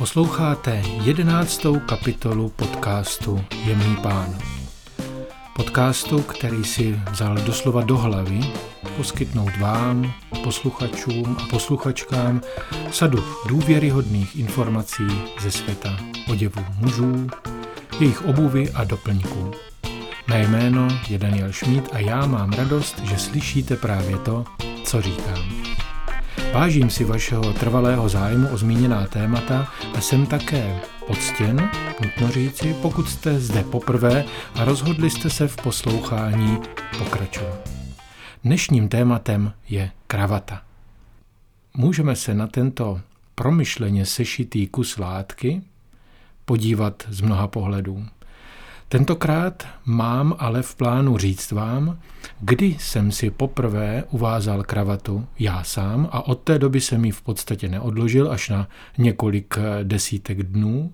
Posloucháte jedenáctou kapitolu podcastu Jemný pán. Podcastu, který si vzal doslova do hlavy, poskytnout vám, posluchačům a posluchačkám sadu důvěryhodných informací ze světa oděvu mužů, jejich obuvy a doplňků. Mé jméno je Daniel Šmíd a já mám radost, že slyšíte právě to, co říkám. Vážím si vašeho trvalého zájmu o zmíněná témata a jsem také poctěn, nutno říci, pokud jste zde poprvé a rozhodli jste se v poslouchání pokračovat. Dnešním tématem je kravata. Můžeme se na tento promyšleně sešitý kus látky podívat z mnoha pohledů. Tentokrát mám ale v plánu říct vám, kdy jsem si poprvé uvázal kravatu já sám a od té doby jsem ji v podstatě neodložil až na několik desítek dnů.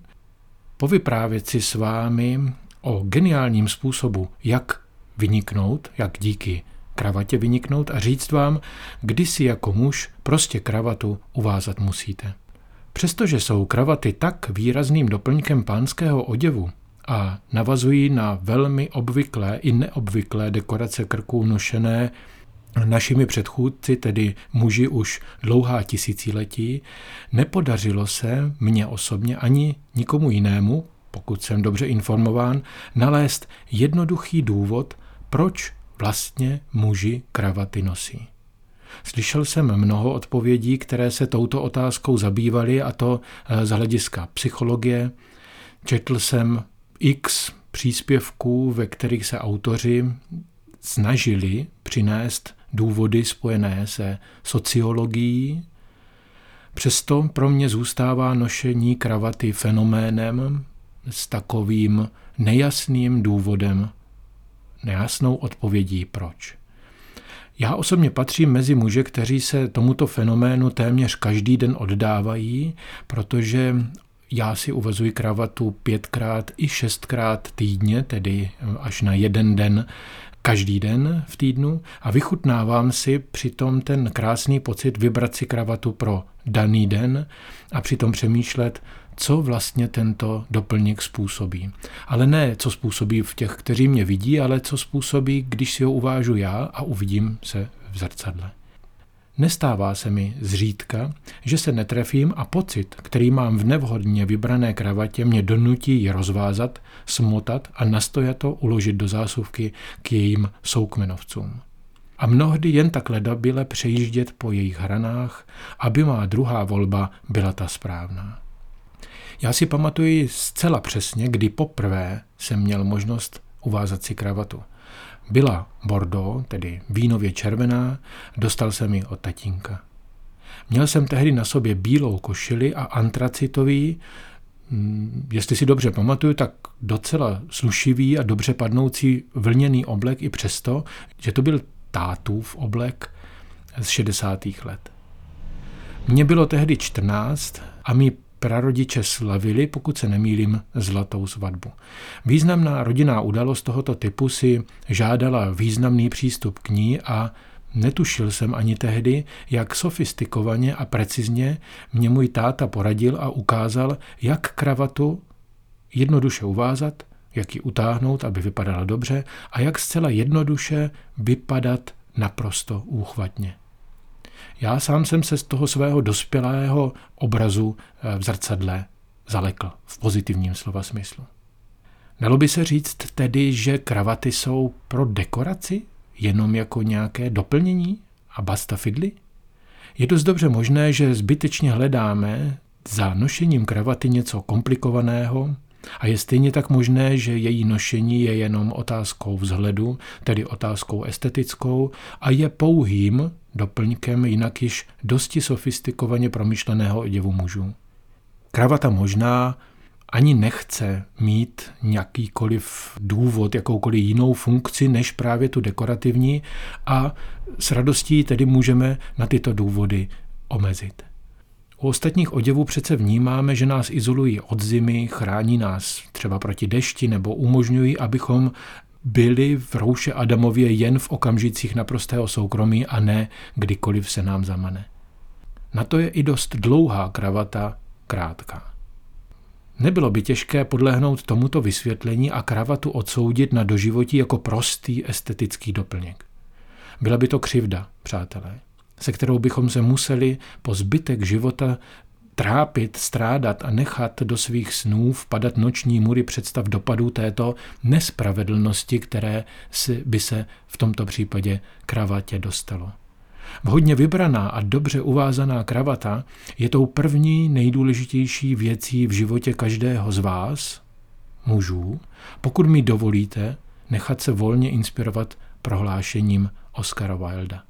Povyprávět si s vámi o geniálním způsobu, jak vyniknout, jak díky kravatě vyniknout a říct vám, kdy si jako muž prostě kravatu uvázat musíte. Přestože jsou kravaty tak výrazným doplňkem pánského oděvu, a navazují na velmi obvyklé i neobvyklé dekorace krků nošené našimi předchůdci, tedy muži už dlouhá tisíciletí, nepodařilo se mně osobně ani nikomu jinému, pokud jsem dobře informován, nalézt jednoduchý důvod, proč vlastně muži kravaty nosí. Slyšel jsem mnoho odpovědí, které se touto otázkou zabývaly, a to eh, z hlediska psychologie. Četl jsem x příspěvků, ve kterých se autoři snažili přinést důvody spojené se sociologií. Přesto pro mě zůstává nošení kravaty fenoménem s takovým nejasným důvodem, nejasnou odpovědí proč. Já osobně patřím mezi muže, kteří se tomuto fenoménu téměř každý den oddávají, protože já si uvazuji kravatu pětkrát i šestkrát týdně, tedy až na jeden den každý den v týdnu a vychutnávám si přitom ten krásný pocit vybrat si kravatu pro daný den a přitom přemýšlet, co vlastně tento doplněk způsobí. Ale ne, co způsobí v těch, kteří mě vidí, ale co způsobí, když si ho uvážu já a uvidím se v zrcadle. Nestává se mi zřídka, že se netrefím a pocit, který mám v nevhodně vybrané kravatě, mě donutí ji rozvázat, smotat a nastojato uložit do zásuvky k jejím soukmenovcům. A mnohdy jen tak ledabile přejíždět po jejich hranách, aby má druhá volba byla ta správná. Já si pamatuji zcela přesně, kdy poprvé jsem měl možnost uvázat si kravatu – byla Bordeaux, tedy vínově červená, dostal jsem ji od tatínka. Měl jsem tehdy na sobě bílou košili a antracitový, mm, jestli si dobře pamatuju, tak docela slušivý a dobře padnoucí vlněný oblek i přesto, že to byl tátův oblek z 60. let. Mně bylo tehdy 14 a mý prarodiče slavili, pokud se nemýlím, zlatou svatbu. Významná rodinná událost tohoto typu si žádala významný přístup k ní a Netušil jsem ani tehdy, jak sofistikovaně a precizně mě můj táta poradil a ukázal, jak kravatu jednoduše uvázat, jak ji utáhnout, aby vypadala dobře a jak zcela jednoduše vypadat naprosto úchvatně. Já sám jsem se z toho svého dospělého obrazu eh, v zrcadle zalekl v pozitivním slova smyslu. Dalo by se říct tedy, že kravaty jsou pro dekoraci jenom jako nějaké doplnění a basta fidly? Je dost dobře možné, že zbytečně hledáme za nošením kravaty něco komplikovaného a je stejně tak možné, že její nošení je jenom otázkou vzhledu, tedy otázkou estetickou a je pouhým doplňkem jinak již dosti sofistikovaně promyšleného oděvu mužů. Kravata možná ani nechce mít nějakýkoliv důvod, jakoukoliv jinou funkci než právě tu dekorativní a s radostí tedy můžeme na tyto důvody omezit. U ostatních oděvů přece vnímáme, že nás izolují od zimy, chrání nás třeba proti dešti nebo umožňují, abychom byli v rouše Adamově jen v okamžicích naprostého soukromí a ne kdykoliv se nám zamane. Na to je i dost dlouhá kravata krátká. Nebylo by těžké podlehnout tomuto vysvětlení a kravatu odsoudit na doživotí jako prostý estetický doplněk. Byla by to křivda, přátelé, se kterou bychom se museli po zbytek života trápit, strádat a nechat do svých snů vpadat noční mury představ dopadů této nespravedlnosti, které by se v tomto případě kravatě dostalo. Vhodně vybraná a dobře uvázaná kravata je tou první nejdůležitější věcí v životě každého z vás, mužů, pokud mi dovolíte nechat se volně inspirovat prohlášením Oscara Wilda.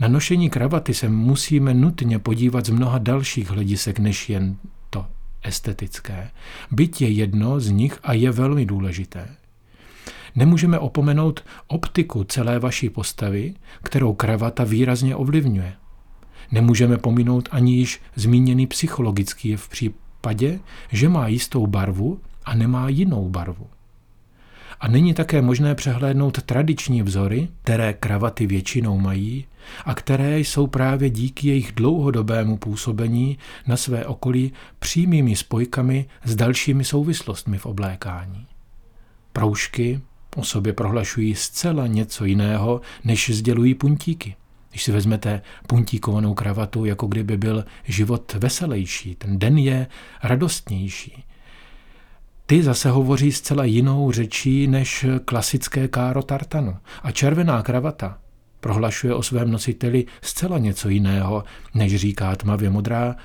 Na nošení kravaty se musíme nutně podívat z mnoha dalších hledisek než jen to estetické. Byť je jedno z nich a je velmi důležité. Nemůžeme opomenout optiku celé vaší postavy, kterou kravata výrazně ovlivňuje. Nemůžeme pominout ani již zmíněný psychologický je v případě, že má jistou barvu a nemá jinou barvu. A není také možné přehlédnout tradiční vzory, které kravaty většinou mají a které jsou právě díky jejich dlouhodobému působení na své okolí přímými spojkami s dalšími souvislostmi v oblékání. Proužky o sobě prohlašují zcela něco jiného, než sdělují puntíky. Když si vezmete puntíkovanou kravatu, jako kdyby byl život veselější, ten den je radostnější. Ty zase hovoří zcela jinou řečí než klasické káro tartanu. A červená kravata prohlašuje o svém nositeli zcela něco jiného, než říká tmavě modrá.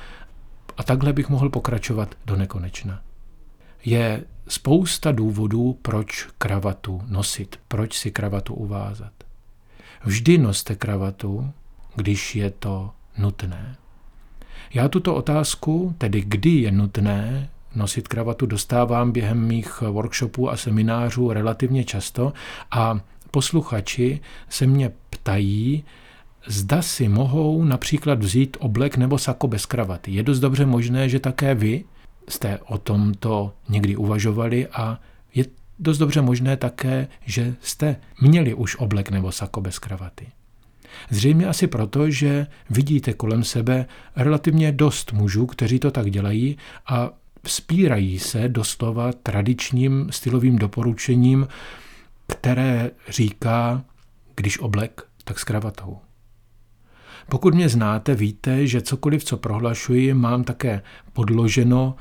A takhle bych mohl pokračovat do nekonečna. Je spousta důvodů, proč kravatu nosit, proč si kravatu uvázat. Vždy noste kravatu, když je to nutné. Já tuto otázku, tedy kdy je nutné, nosit kravatu dostávám během mých workshopů a seminářů relativně často a posluchači se mě ptají, zda si mohou například vzít oblek nebo sako bez kravaty. Je dost dobře možné, že také vy jste o tomto někdy uvažovali a je dost dobře možné také, že jste měli už oblek nebo sako bez kravaty. Zřejmě asi proto, že vidíte kolem sebe relativně dost mužů, kteří to tak dělají a vzpírají se doslova tradičním stylovým doporučením, které říká, když oblek, tak s kravatou. Pokud mě znáte, víte, že cokoliv, co prohlašuji, mám také podloženo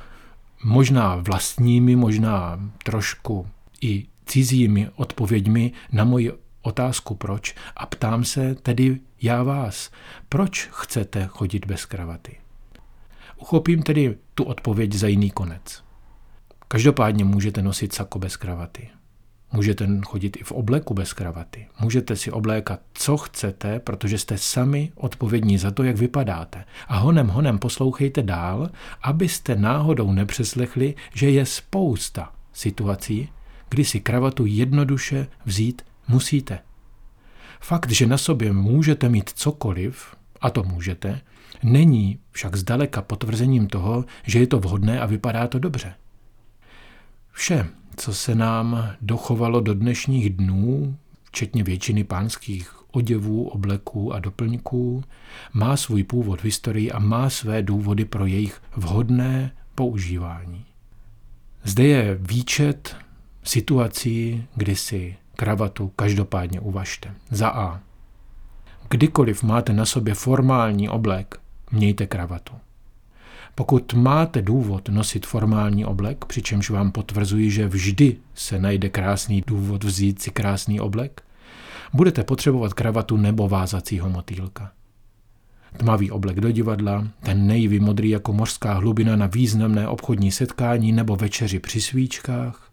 možná vlastními, možná trošku i cizími odpověďmi na moji otázku proč a ptám se tedy já vás, proč chcete chodit bez kravaty? Uchopím tedy tu odpověď za jiný konec. Každopádně můžete nosit sako bez kravaty. Můžete chodit i v obleku bez kravaty. Můžete si oblékat, co chcete, protože jste sami odpovědní za to, jak vypadáte. A honem, honem poslouchejte dál, abyste náhodou nepřeslechli, že je spousta situací, kdy si kravatu jednoduše vzít musíte. Fakt, že na sobě můžete mít cokoliv, a to můžete, není však zdaleka potvrzením toho, že je to vhodné a vypadá to dobře. Vše, co se nám dochovalo do dnešních dnů, včetně většiny pánských oděvů, obleků a doplňků, má svůj původ v historii a má své důvody pro jejich vhodné používání. Zde je výčet situací, kdy si kravatu každopádně uvažte. Za A. Kdykoliv máte na sobě formální oblek, mějte kravatu. Pokud máte důvod nosit formální oblek, přičemž vám potvrzuji, že vždy se najde krásný důvod vzít si krásný oblek, budete potřebovat kravatu nebo vázacího motýlka. Tmavý oblek do divadla, ten nejvy modrý jako mořská hlubina na významné obchodní setkání nebo večeři při svíčkách,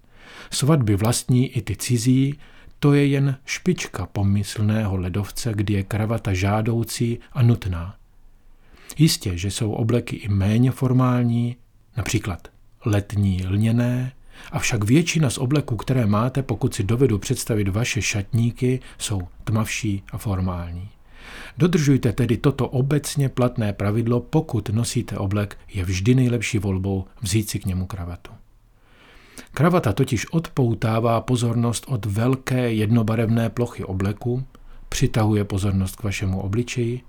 svatby vlastní i ty cizí, to je jen špička pomyslného ledovce, kdy je kravata žádoucí a nutná. Jistě, že jsou obleky i méně formální, například letní lněné, avšak většina z obleků, které máte, pokud si dovedu představit vaše šatníky, jsou tmavší a formální. Dodržujte tedy toto obecně platné pravidlo, pokud nosíte oblek, je vždy nejlepší volbou vzít si k němu kravatu. Kravata totiž odpoutává pozornost od velké jednobarevné plochy obleku, přitahuje pozornost k vašemu obličeji,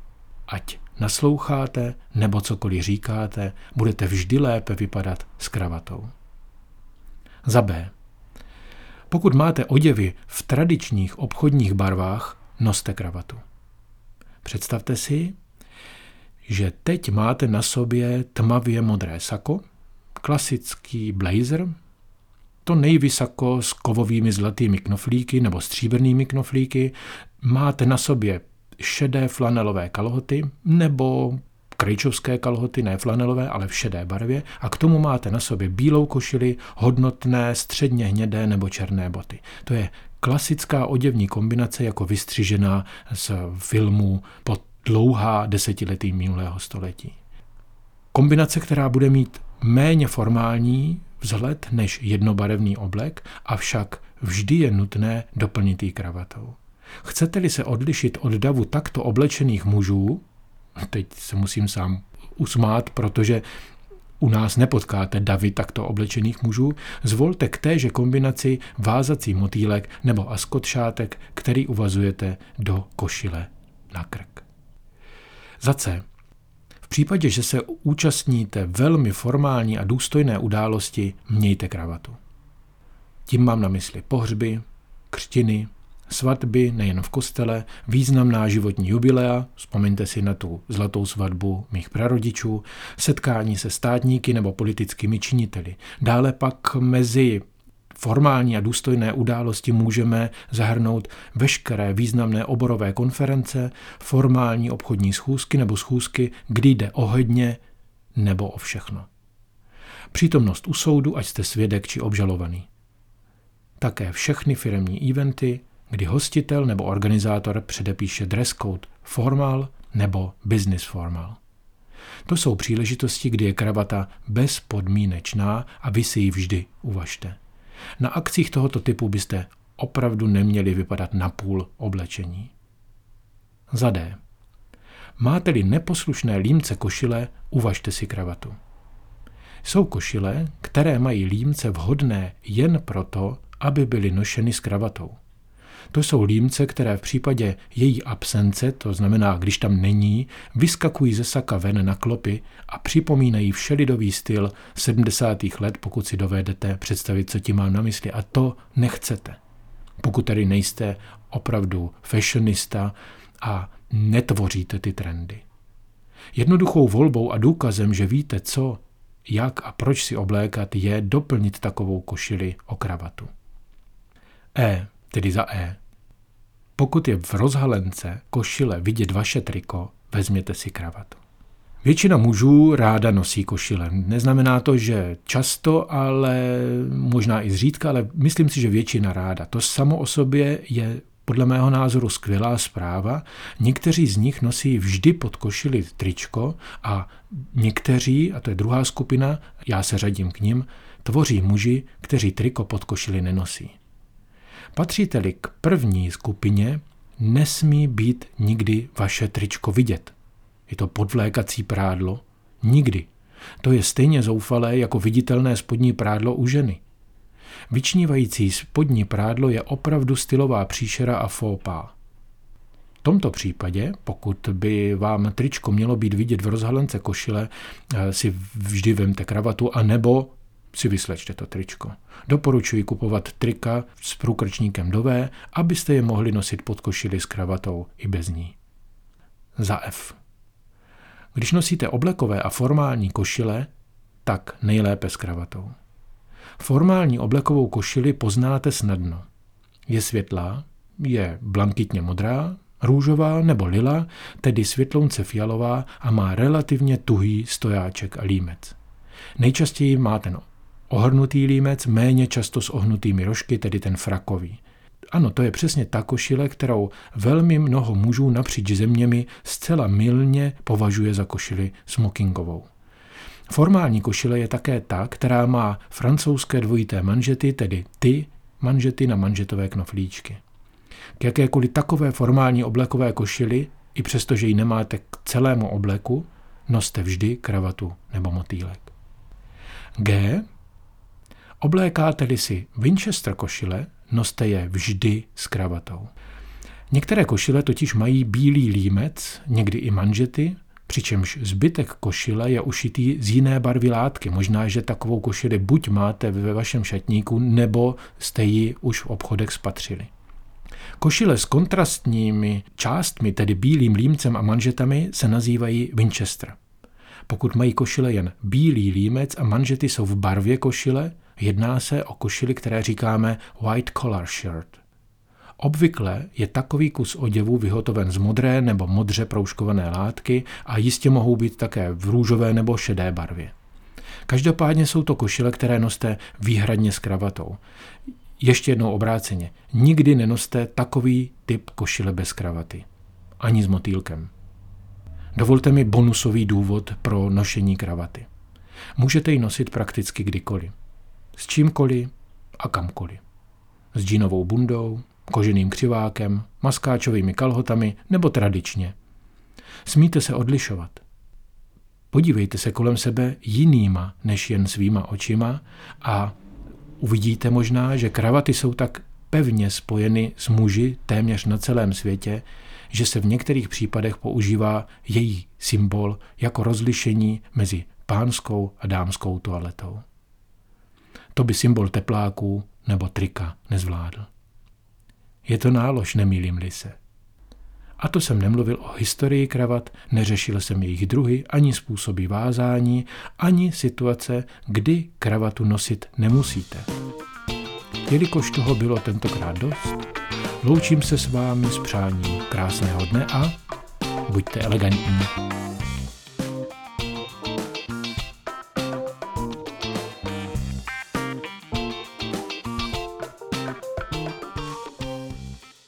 ať nasloucháte nebo cokoliv říkáte, budete vždy lépe vypadat s kravatou. Za B. Pokud máte oděvy v tradičních obchodních barvách, noste kravatu. Představte si, že teď máte na sobě tmavě modré sako, klasický blazer, to nejvysoko s kovovými zlatými knoflíky nebo stříbrnými knoflíky, máte na sobě šedé flanelové kalhoty nebo krejčovské kalhoty, ne flanelové, ale v šedé barvě a k tomu máte na sobě bílou košili, hodnotné, středně hnědé nebo černé boty. To je klasická oděvní kombinace jako vystřižená z filmů pod dlouhá desetiletí minulého století. Kombinace, která bude mít méně formální vzhled než jednobarevný oblek, avšak vždy je nutné doplnit ji kravatou. Chcete-li se odlišit od davu takto oblečených mužů, teď se musím sám usmát, protože u nás nepotkáte davy takto oblečených mužů, zvolte k téže kombinaci vázací motýlek nebo askot šátek, který uvazujete do košile na krk. Za. V případě, že se účastníte velmi formální a důstojné události, mějte kravatu. Tím mám na mysli pohřby, křtiny, svatby nejen v kostele, významná životní jubilea, vzpomeňte si na tu zlatou svatbu mých prarodičů, setkání se státníky nebo politickými činiteli. Dále pak mezi formální a důstojné události můžeme zahrnout veškeré významné oborové konference, formální obchodní schůzky nebo schůzky, kdy jde o hodně nebo o všechno. Přítomnost u soudu, ať jste svědek či obžalovaný. Také všechny firmní eventy, kdy hostitel nebo organizátor předepíše dress code formal nebo business formal. To jsou příležitosti, kdy je kravata bezpodmínečná a vy si ji vždy uvažte. Na akcích tohoto typu byste opravdu neměli vypadat na půl oblečení. Za D. Máte-li neposlušné límce košile, uvažte si kravatu. Jsou košile, které mají límce vhodné jen proto, aby byly nošeny s kravatou. To jsou límce, které v případě její absence, to znamená, když tam není, vyskakují ze saka ven na klopy a připomínají všelidový styl 70. let, pokud si dovedete představit, co tím mám na mysli. A to nechcete. Pokud tady nejste opravdu fashionista a netvoříte ty trendy. Jednoduchou volbou a důkazem, že víte, co, jak a proč si oblékat, je doplnit takovou košili o kravatu. E, tedy za E. Pokud je v rozhalence košile vidět vaše triko, vezměte si kravatu. Většina mužů ráda nosí košile. Neznamená to, že často, ale možná i zřídka, ale myslím si, že většina ráda. To samo o sobě je podle mého názoru skvělá zpráva. Někteří z nich nosí vždy pod košili tričko a někteří, a to je druhá skupina, já se řadím k ním, tvoří muži, kteří triko pod košili nenosí. Patříte-li k první skupině, nesmí být nikdy vaše tričko vidět. Je to podvlékací prádlo? Nikdy. To je stejně zoufalé jako viditelné spodní prádlo u ženy. Vyčnívající spodní prádlo je opravdu stylová příšera a fópá. V tomto případě, pokud by vám tričko mělo být vidět v rozhalence košile, eh, si vždy vemte kravatu a nebo si vyslečte to tričko. Doporučuji kupovat trika s průkrčníkem do V, abyste je mohli nosit pod košili s kravatou i bez ní. Za F. Když nosíte oblekové a formální košile, tak nejlépe s kravatou. Formální oblekovou košili poznáte snadno. Je světlá, je blankitně modrá, růžová nebo lila, tedy světlounce fialová a má relativně tuhý stojáček a límec. Nejčastěji má ten ohrnutý límec, méně často s ohnutými rožky, tedy ten frakový. Ano, to je přesně ta košile, kterou velmi mnoho mužů napříč zeměmi zcela milně považuje za košili smokingovou. Formální košile je také ta, která má francouzské dvojité manžety, tedy ty manžety na manžetové knoflíčky. K jakékoliv takové formální oblekové košili, i přesto, že ji nemáte k celému obleku, noste vždy kravatu nebo motýlek. G Oblékáte-li si Winchester košile, noste je vždy s kravatou. Některé košile totiž mají bílý límec, někdy i manžety, přičemž zbytek košile je ušitý z jiné barvy látky. Možná, že takovou košili buď máte ve vašem šatníku, nebo jste ji už v obchodech spatřili. Košile s kontrastními částmi, tedy bílým límcem a manžetami, se nazývají Winchester. Pokud mají košile jen bílý límec a manžety jsou v barvě košile, jedná se o košily, které říkáme white collar shirt. Obvykle je takový kus oděvu vyhotoven z modré nebo modře proužkované látky a jistě mohou být také v růžové nebo šedé barvě. Každopádně jsou to košile, které noste výhradně s kravatou. Ještě jednou obráceně. Nikdy nenoste takový typ košile bez kravaty. Ani s motýlkem. Dovolte mi bonusový důvod pro nošení kravaty. Můžete ji nosit prakticky kdykoliv. S čímkoliv a kamkoliv. S džínovou bundou, koženým křivákem, maskáčovými kalhotami nebo tradičně. Smíte se odlišovat. Podívejte se kolem sebe jinýma než jen svýma očima a uvidíte možná, že kravaty jsou tak pevně spojeny s muži téměř na celém světě, že se v některých případech používá její symbol jako rozlišení mezi pánskou a dámskou toaletou. To by symbol tepláků nebo trika nezvládl. Je to nálož, nemýlím-li se. A to jsem nemluvil o historii kravat, neřešil jsem jejich druhy, ani způsoby vázání, ani situace, kdy kravatu nosit nemusíte. Jelikož toho bylo tentokrát dost, loučím se s vámi s přáním krásného dne a buďte elegantní.